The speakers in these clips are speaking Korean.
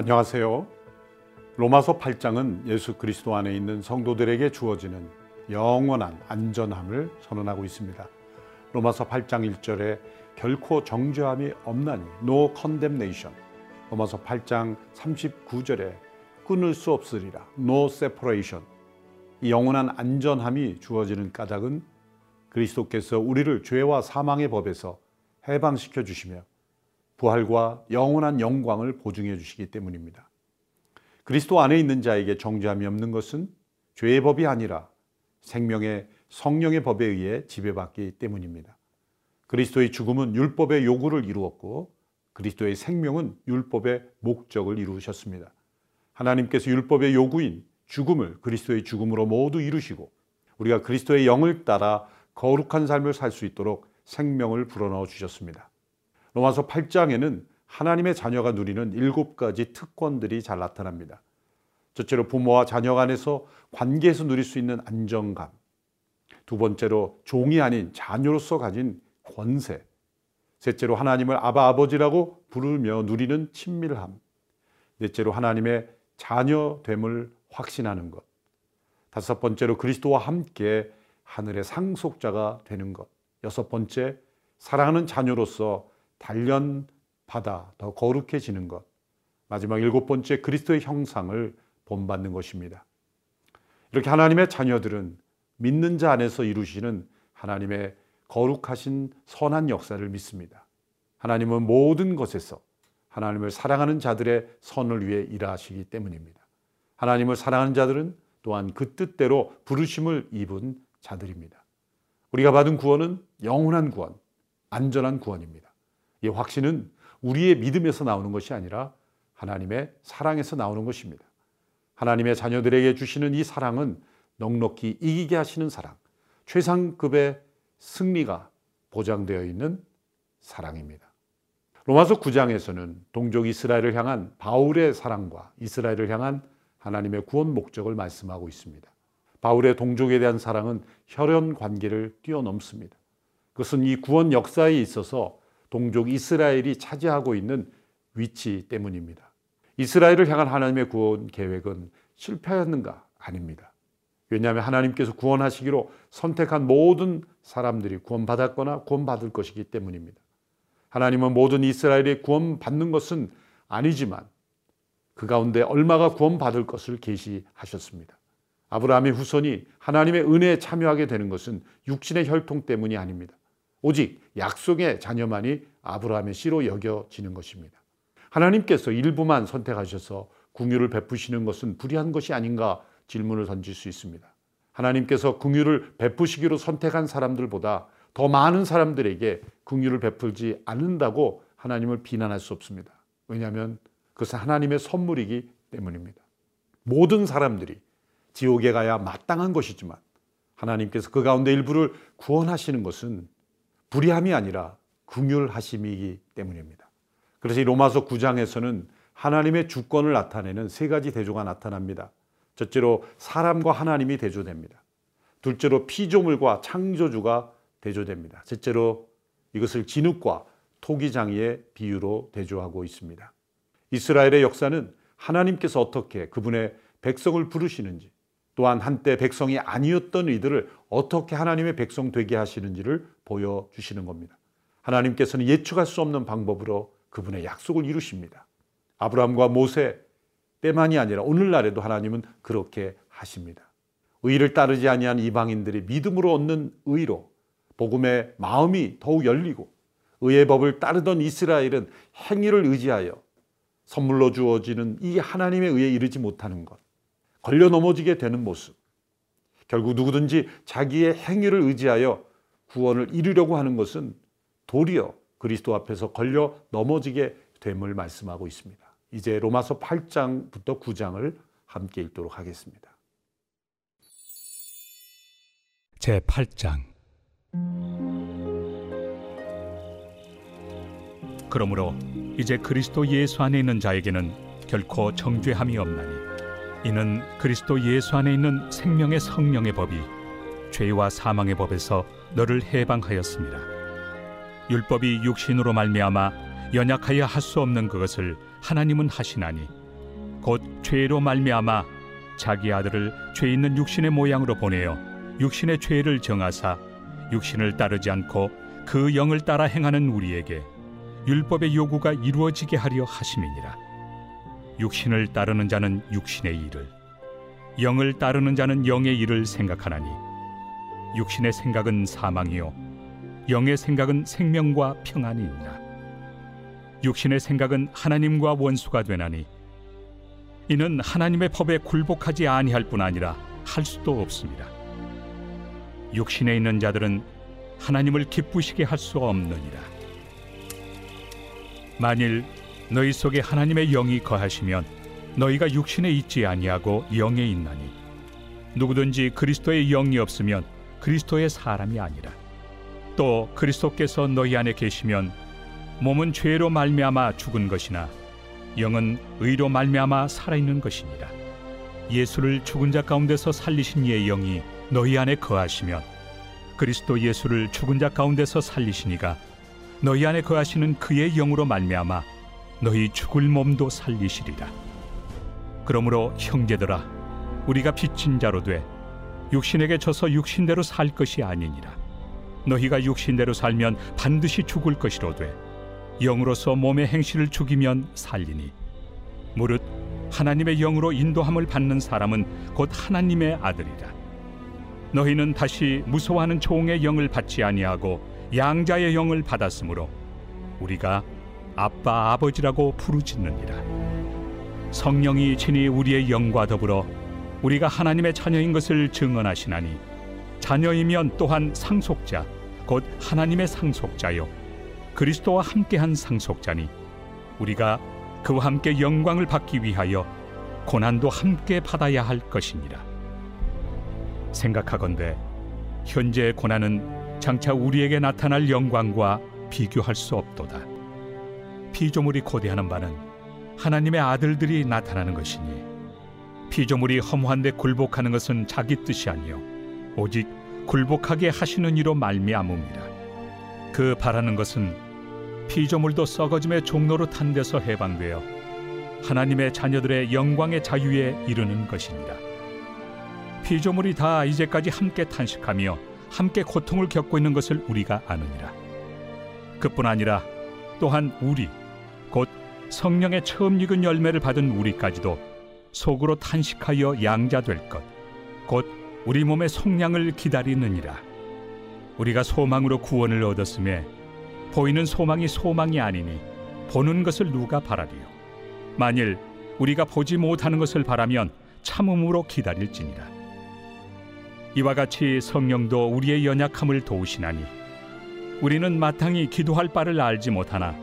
안녕하세요. 로마서 8장은 예수 그리스도 안에 있는 성도들에게 주어지는 영원한 안전함을 선언하고 있습니다. 로마서 8장 1절에 결코 정죄함이 없나니 no condemnation. 로마서 8장 39절에 끊을 수 없으리라 no separation. 이 영원한 안전함이 주어지는 까닭은 그리스도께서 우리를 죄와 사망의 법에서 해방시켜 주시며 부활과 영원한 영광을 보증해 주시기 때문입니다. 그리스도 안에 있는 자에게 정죄함이 없는 것은 죄의 법이 아니라 생명의 성령의 법에 의해 지배받기 때문입니다. 그리스도의 죽음은 율법의 요구를 이루었고 그리스도의 생명은 율법의 목적을 이루셨습니다. 하나님께서 율법의 요구인 죽음을 그리스도의 죽음으로 모두 이루시고 우리가 그리스도의 영을 따라 거룩한 삶을 살 수 있도록 생명을 불어넣어 주셨습니다. 로마서 8장에는 하나님의 자녀가 누리는 일곱 가지 특권들이 잘 나타납니다. 첫째로 부모와 자녀 간에서 관계에서 누릴 수 있는 안정감. 두 번째로 종이 아닌 자녀로서 가진 권세. 셋째로 하나님을 아바 아버지라고 부르며 누리는 친밀함. 넷째로 하나님의 자녀됨을 확신하는 것. 다섯 번째로 그리스도와 함께 하늘의 상속자가 되는 것. 여섯 번째, 사랑하는 자녀로서 단련받아 더 거룩해지는 것. 마지막 일곱 번째, 그리스도의 형상을 본받는 것입니다. 이렇게 하나님의 자녀들은 믿는 자 안에서 이루시는 하나님의 거룩하신 선한 역사를 믿습니다. 하나님은 모든 것에서 하나님을 사랑하는 자들의 선을 위해 일하시기 때문입니다. 하나님을 사랑하는 자들은 또한 그 뜻대로 부르심을 입은 자들입니다. 우리가 받은 구원은 영원한 구원, 안전한 구원입니다. 이 확신은 우리의 믿음에서 나오는 것이 아니라 하나님의 사랑에서 나오는 것입니다. 하나님의 자녀들에게 주시는 이 사랑은 넉넉히 이기게 하시는 사랑, 최상급의 승리가 보장되어 있는 사랑입니다. 로마서 9장에서는 동족 이스라엘을 향한 바울의 사랑과 이스라엘을 향한 하나님의 구원 목적을 말씀하고 있습니다. 바울의 동족에 대한 사랑은 혈연 관계를 뛰어넘습니다. 그것은 이 구원 역사에 있어서 동족 이스라엘이 차지하고 있는 위치 때문입니다. 이스라엘을 향한 하나님의 구원 계획은 실패하였는가? 아닙니다. 왜냐하면 하나님께서 구원하시기로 선택한 모든 사람들이 구원받았거나 구원받을 것이기 때문입니다. 하나님은 모든 이스라엘이 구원받는 것은 아니지만 그 가운데 얼마가 구원받을 것을 계시하셨습니다. 아브라함의 후손이 하나님의 은혜에 참여하게 되는 것은 육신의 혈통 때문이 아닙니다. 오직 약속의 자녀만이 아브라함의 씨로 여겨지는 것입니다. 하나님께서 일부만 선택하셔서 궁유를 베푸시는 것은 불의한 것이 아닌가 질문을 던질 수 있습니다. 하나님께서 궁유를 베푸시기로 선택한 사람들보다 더 많은 사람들에게 궁유를 베풀지 않는다고 하나님을 비난할 수 없습니다. 왜냐하면 그것은 하나님의 선물이기 때문입니다. 모든 사람들이 지옥에 가야 마땅한 것이지만 하나님께서 그 가운데 일부를 구원하시는 것은 불의함이 아니라 긍휼하심이기 때문입니다. 그래서 이 로마서 9장에서는 하나님의 주권을 나타내는 세 가지 대조가 나타납니다. 첫째로 사람과 하나님이 대조됩니다. 둘째로 피조물과 창조주가 대조됩니다. 셋째로 이것을 진흙과 토기장이의 비유로 대조하고 있습니다. 이스라엘의 역사는 하나님께서 어떻게 그분의 백성을 부르시는지 또한 한때 백성이 아니었던 이들을 어떻게 하나님의 백성 되게 하시는지를 보여주시는 겁니다. 하나님께서는 예측할 수 없는 방법으로 그분의 약속을 이루십니다. 아브라함과 모세 때만이 아니라 오늘날에도 하나님은 그렇게 하십니다. 의를 따르지 아니한 이방인들이 믿음으로 얻는 의로 복음의 마음이 더욱 열리고 의의 법을 따르던 이스라엘은 행위를 의지하여 선물로 주어지는 이 하나님의 의에 이르지 못하는 것, 걸려 넘어지게 되는 모습, 결국 누구든지 자기의 행위를 의지하여 구원을 이루려고 하는 것은 도리어 그리스도 앞에서 걸려 넘어지게 됨을 말씀하고 있습니다. 이제 로마서 8장부터 9장을 함께 읽도록 하겠습니다. 제 8장 그러므로 이제 그리스도 예수 안에 있는 자에게는 결코 정죄함이 없나니 이는 그리스도 예수 안에 있는 생명의 성령의 법이 죄와 사망의 법에서 너를 해방하였습니다. 율법이 육신으로 말미암아 연약하여 할 수 없는 그것을 하나님은 하시나니 곧 죄로 말미암아 자기 아들을 죄 있는 육신의 모양으로 보내어 육신의 죄를 정하사 육신을 따르지 않고 그 영을 따라 행하는 우리에게 율법의 요구가 이루어지게 하려 하심이니라. 육신을 따르는 자는 육신의 일을, 영을 따르는 자는 영의 일을 생각하나니 육신의 생각은 사망이요 영의 생각은 생명과 평안이니라. 육신의 생각은 하나님과 원수가 되나니 이는 하나님의 법에 굴복하지 아니할 뿐 아니라 할 수도 없습니다. 육신에 있는 자들은 하나님을 기쁘시게 할 수 없느니라. 만일 너희 속에 하나님의 영이 거하시면 너희가 육신에 있지 아니하고 영에 있나니 누구든지 그리스도의 영이 없으면 그리스도의 사람이 아니라. 또 그리스도께서 너희 안에 계시면 몸은 죄로 말미암아 죽은 것이나 영은 의로 말미암아 살아있는 것이니라. 예수를 죽은 자 가운데서 살리신 이의 영이 너희 안에 거하시면 그리스도 예수를 죽은 자 가운데서 살리시니가 너희 안에 거하시는 그의 영으로 말미암아 너희 죽을 몸도 살리시리라. 그러므로 형제들아 우리가 빚진 자로 돼 육신에게 져서 육신대로 살 것이 아니니라. 너희가 육신대로 살면 반드시 죽을 것이로돼. 영으로서 몸의 행실을 죽이면 살리니. 무릇 하나님의 영으로 인도함을 받는 사람은 곧 하나님의 아들이라. 너희는 다시 무서워하는 종의 영을 받지 아니하고 양자의 영을 받았으므로 우리가 아빠 아버지라고 부르짖느니라. 성령이 친히 우리의 영과 더불어 우리가 하나님의 자녀인 것을 증언하시나니 자녀이면 또한 상속자 곧 하나님의 상속자요. 그리스도와 함께한 상속자니 우리가 그와 함께 영광을 받기 위하여 고난도 함께 받아야 할 것이니라. 생각하건대 현재의 고난은 장차 우리에게 나타날 영광과 비교할 수 없도다. 피조물이 고대하는 바는 하나님의 아들들이 나타나는 것이니 피조물이 허무한데 굴복하는 것은 자기 뜻이 아니요. 오직 굴복하게 하시는 이로 말미암음이라. 그 바라는 것은 피조물도 썩어짐의 종로로 탄 데서 해방되어 하나님의 자녀들의 영광의 자유에 이르는 것이니라 피조물이 다 이제까지 함께 탄식하며 함께 고통을 겪고 있는 것을 우리가 아느니라. 그뿐 아니라 또한 우리 곧 성령의 처음 익은 열매를 받은 우리까지도 속으로 탄식하여 양자될 것. 곧 우리 몸의 속량을 기다리느니라. 우리가 소망으로 구원을 얻었음에 보이는 소망이 소망이 아니니 보는 것을 누가 바라리요? 만일 우리가 보지 못하는 것을 바라면 참음으로 기다릴지니라. 이와 같이 성령도 우리의 연약함을 도우시나니 우리는 마땅히 기도할 바를 알지 못하나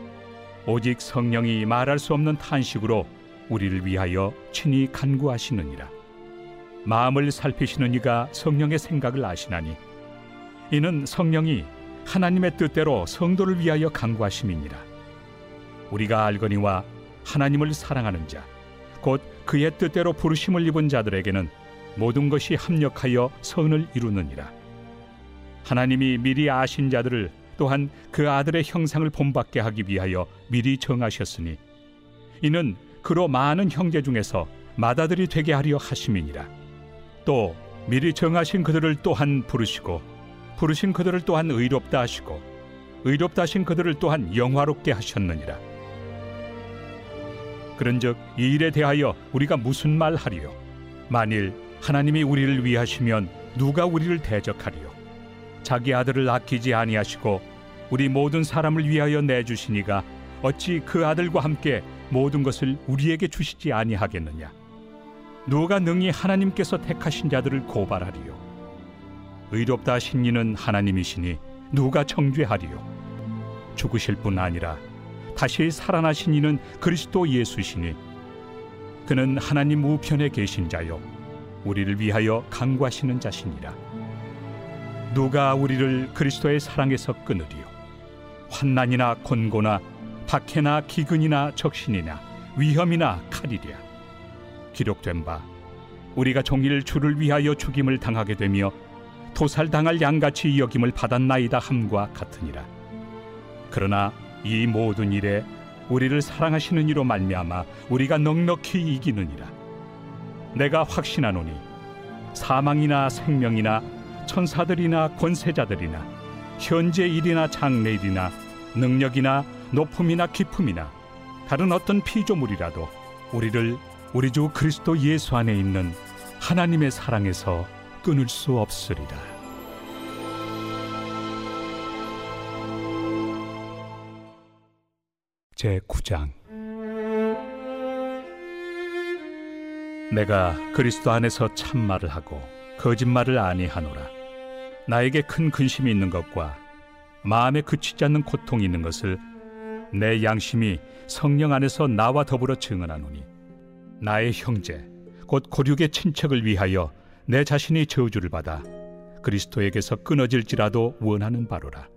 오직 성령이 말할 수 없는 탄식으로 우리를 위하여 친히 간구하시느니라. 마음을 살피시는 이가 성령의 생각을 아시나니 이는 성령이 하나님의 뜻대로 성도를 위하여 간구하심이니라. 우리가 알거니와 하나님을 사랑하는 자, 곧 그의 뜻대로 부르심을 입은 자들에게는 모든 것이 합력하여 선을 이루느니라. 하나님이 미리 아신 자들을 또한 그 아들의 형상을 본받게 하기 위하여 미리 정하셨으니 이는 그로 많은 형제 중에서 맏아들이 되게 하려 하심이니라. 또 미리 정하신 그들을 또한 부르시고 부르신 그들을 또한 의롭다 하시고 의롭다 하신 그들을 또한 영화롭게 하셨느니라. 그런즉 이 일에 대하여 우리가 무슨 말 하리요? 만일 하나님이 우리를 위하시면 누가 우리를 대적하리요? 자기 아들을 아끼지 아니하시고 우리 모든 사람을 위하여 내주시니가 어찌 그 아들과 함께 모든 것을 우리에게 주시지 아니하겠느냐? 누가 능히 하나님께서 택하신 자들을 고발하리요? 의롭다 하신 이는 하나님이시니 누가 정죄하리요? 죽으실 뿐 아니라 다시 살아나신 이는 그리스도 예수시니 그는 하나님 우편에 계신 자요 우리를 위하여 강구하시는 자시니라. 누가 우리를 그리스도의 사랑에서 끊으리요? 환난이나 곤고나 박해나 기근이나 적신이나 위험이나 칼이랴. 기록된 바 우리가 종일 주를 위하여 죽임을 당하게 되며 도살당할 양같이 여김을 받았나이다 함과 같으니라. 그러나 이 모든 일에 우리를 사랑하시는 이로 말미암아 우리가 넉넉히 이기느니라. 내가 확신하노니 사망이나 생명이나 천사들이나 권세자들이나 현재 일이나 장래 일이나 능력이나 높음이나 기품이나 다른 어떤 피조물이라도 우리를 우리 주 그리스도 예수 안에 있는 하나님의 사랑에서 끊을 수 없으리라. 제 9장 내가 그리스도 안에서 참말을 하고 거짓말을 아니하노라. 나에게 큰 근심이 있는 것과 마음에 그치지 않는 고통이 있는 것을 내 양심이 성령 안에서 나와 더불어 증언하노니 나의 형제 곧 고륙의 친척을 위하여 내 자신이 저주를 받아 그리스도에게서 끊어질지라도 원하는 바로라.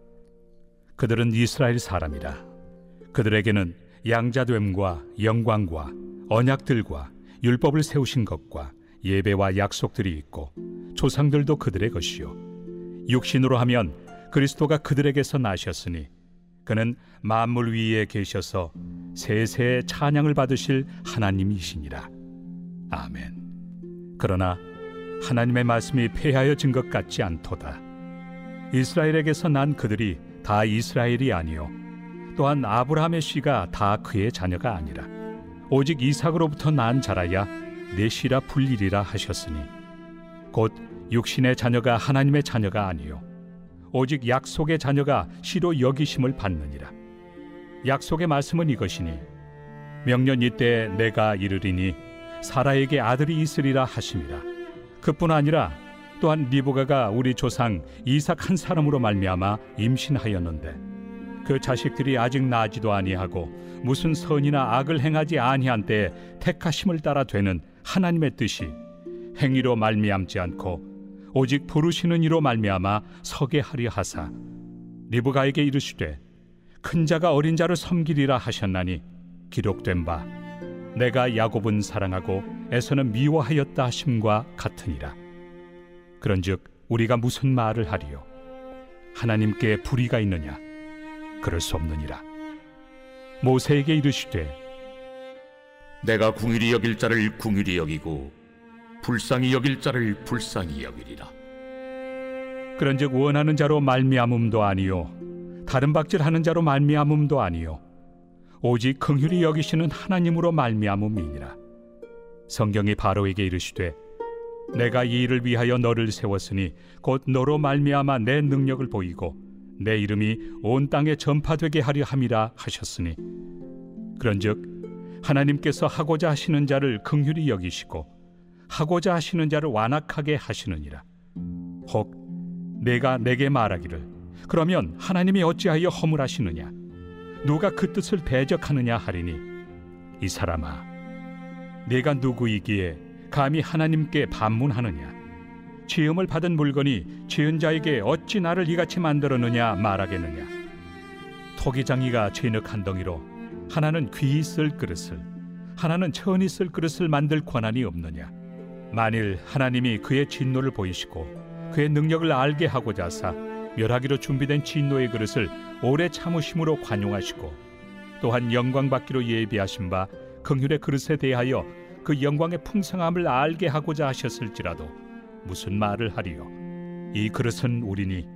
그들은 이스라엘 사람이라. 그들에게는 양자됨과 영광과 언약들과 율법을 세우신 것과 예배와 약속들이 있고 조상들도 그들의 것이요. 육신으로 하면 그리스도가 그들에게서 나셨으니 그는 만물 위에 계셔서 세세의 찬양을 받으실 하나님이시니라. 아멘. 그러나 하나님의 말씀이 폐하여 진 것 같지 않도다. 이스라엘에게서 난 그들이 다 이스라엘이 아니요 또한 아브라함의 씨가 다 그의 자녀가 아니라 오직 이삭으로부터 난 자라야 내 씨라 불리리라 하셨으니 곧 육신의 자녀가 하나님의 자녀가 아니요 오직 약속의 자녀가 씨로 여기심을 받느니라. 약속의 말씀은 이것이니 명년 이때 내가 이르리니 사라에게 아들이 있으리라 하심이라. 그뿐 아니라 또한 리보가가 우리 조상 이삭 한 사람으로 말미암아 임신하였는데 그 자식들이 아직 나지도 아니하고 무슨 선이나 악을 행하지 아니한 때에 택하심을 따라 되는 하나님의 뜻이 행위로 말미암지 않고 오직 부르시는 이로 말미암아 서게 하려 하사. 리브가에게 이르시되 큰 자가 어린 자를 섬기리라 하셨나니 기록된 바 내가 야곱은 사랑하고 에서는 미워하였다 하심과 같으니라. 그런즉 우리가 무슨 말을 하리요? 하나님께 불의가 있느냐? 그럴 수 없느니라. 모세에게 이르시되 내가 궁일이 여길 자를 궁일이 여기고 불쌍히 여길 자를 불쌍히 여기리라. 그런즉 원하는 자로 말미암음도 아니요 다른 박질하는 자로 말미암음도 아니요 오직 긍휼히 여기시는 하나님으로 말미암음이니라. 성경이 바로에게 이르시되 내가 이 일을 위하여 너를 세웠으니 곧 너로 말미암아 내 능력을 보이고 내 이름이 온 땅에 전파되게 하려 함이라 하셨으니 그런즉 하나님께서 하고자 하시는 자를 긍휼히 여기시고 하고자 하시는 자를 완악하게 하시느니라. 혹 내가 내게 말하기를 그러면 하나님이 어찌하여 허물하시느냐? 누가 그 뜻을 대적하느냐 하리니? 이 사람아 내가 누구이기에 감히 하나님께 반문하느냐? 죄음을 받은 물건이 죄은 자에게 어찌 나를 이같이 만들었느냐 말하겠느냐? 토기장이가 죄늑 한 덩이로 하나는 귀 있을 그릇을 하나는 천 있을 그릇을 만들 권한이 없느냐 만일 하나님이 그의 진노를 보이시고 그의 능력을 알게 하고자 하사 멸하기로 준비된 진노의 그릇을 오래 참으심으로 관용하시고 또한 영광 받기로 예비하신 바 긍휼의 그릇에 대하여 그 영광의 풍성함을 알게 하고자 하셨을지라도 무슨 말을 하리요? 이 그릇은 우리니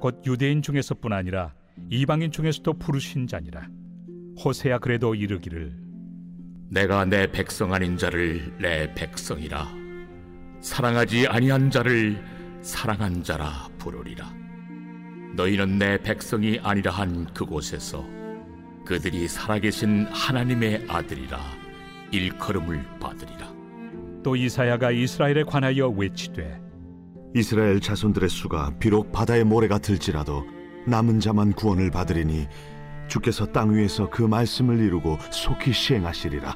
곧 유대인 중에서뿐 아니라 이방인 중에서도 부르신 자니라. 호세야 그래도 이르기를 내가 내 백성 아닌 자를 내 백성이라 사랑하지 아니한 자를 사랑한 자라 부르리라 너희는 내 백성이 아니라 한 그곳에서 그들이 살아계신 하나님의 아들이라 일컬음을 받으리라 또 이사야가 이스라엘에 관하여 외치되 이스라엘 자손들의 수가 비록 바다의 모래가 들지라도 남은 자만 구원을 받으리니 주께서 땅 위에서 그 말씀을 이루고 속히 시행하시리라.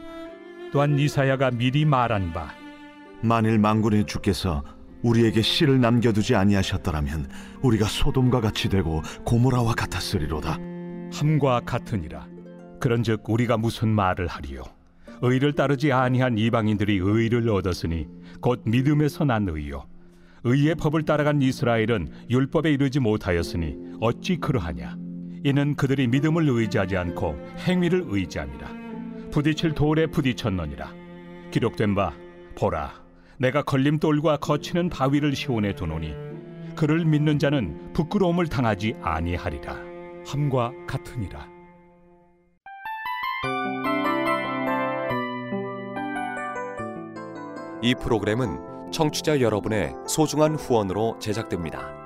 또한 이사야가 미리 말한 바 만일 만군의 주께서 우리에게 씨를 남겨두지 아니하셨더라면 우리가 소돔과 같이 되고 고모라와 같았으리로다. 함과 같으니라. 그런즉 우리가 무슨 말을 하리요? 의를 따르지 아니한 이방인들이 의를 얻었으니 곧 믿음에서 난 의요. 의의 법을 따라간 이스라엘은 율법에 이르지 못하였으니 어찌 그러하냐? 이는 그들이 믿음을 의지하지 않고 행위를 의지함이라. 부딪힐 돌에 부딪혔느니라. 기록된 바 보라 내가 걸림돌과 거치는 바위를 시온에 두노니 그를 믿는 자는 부끄러움을 당하지 아니하리라 함과 같으니라 이 프로그램은 청취자 여러분의 소중한 후원으로 제작됩니다.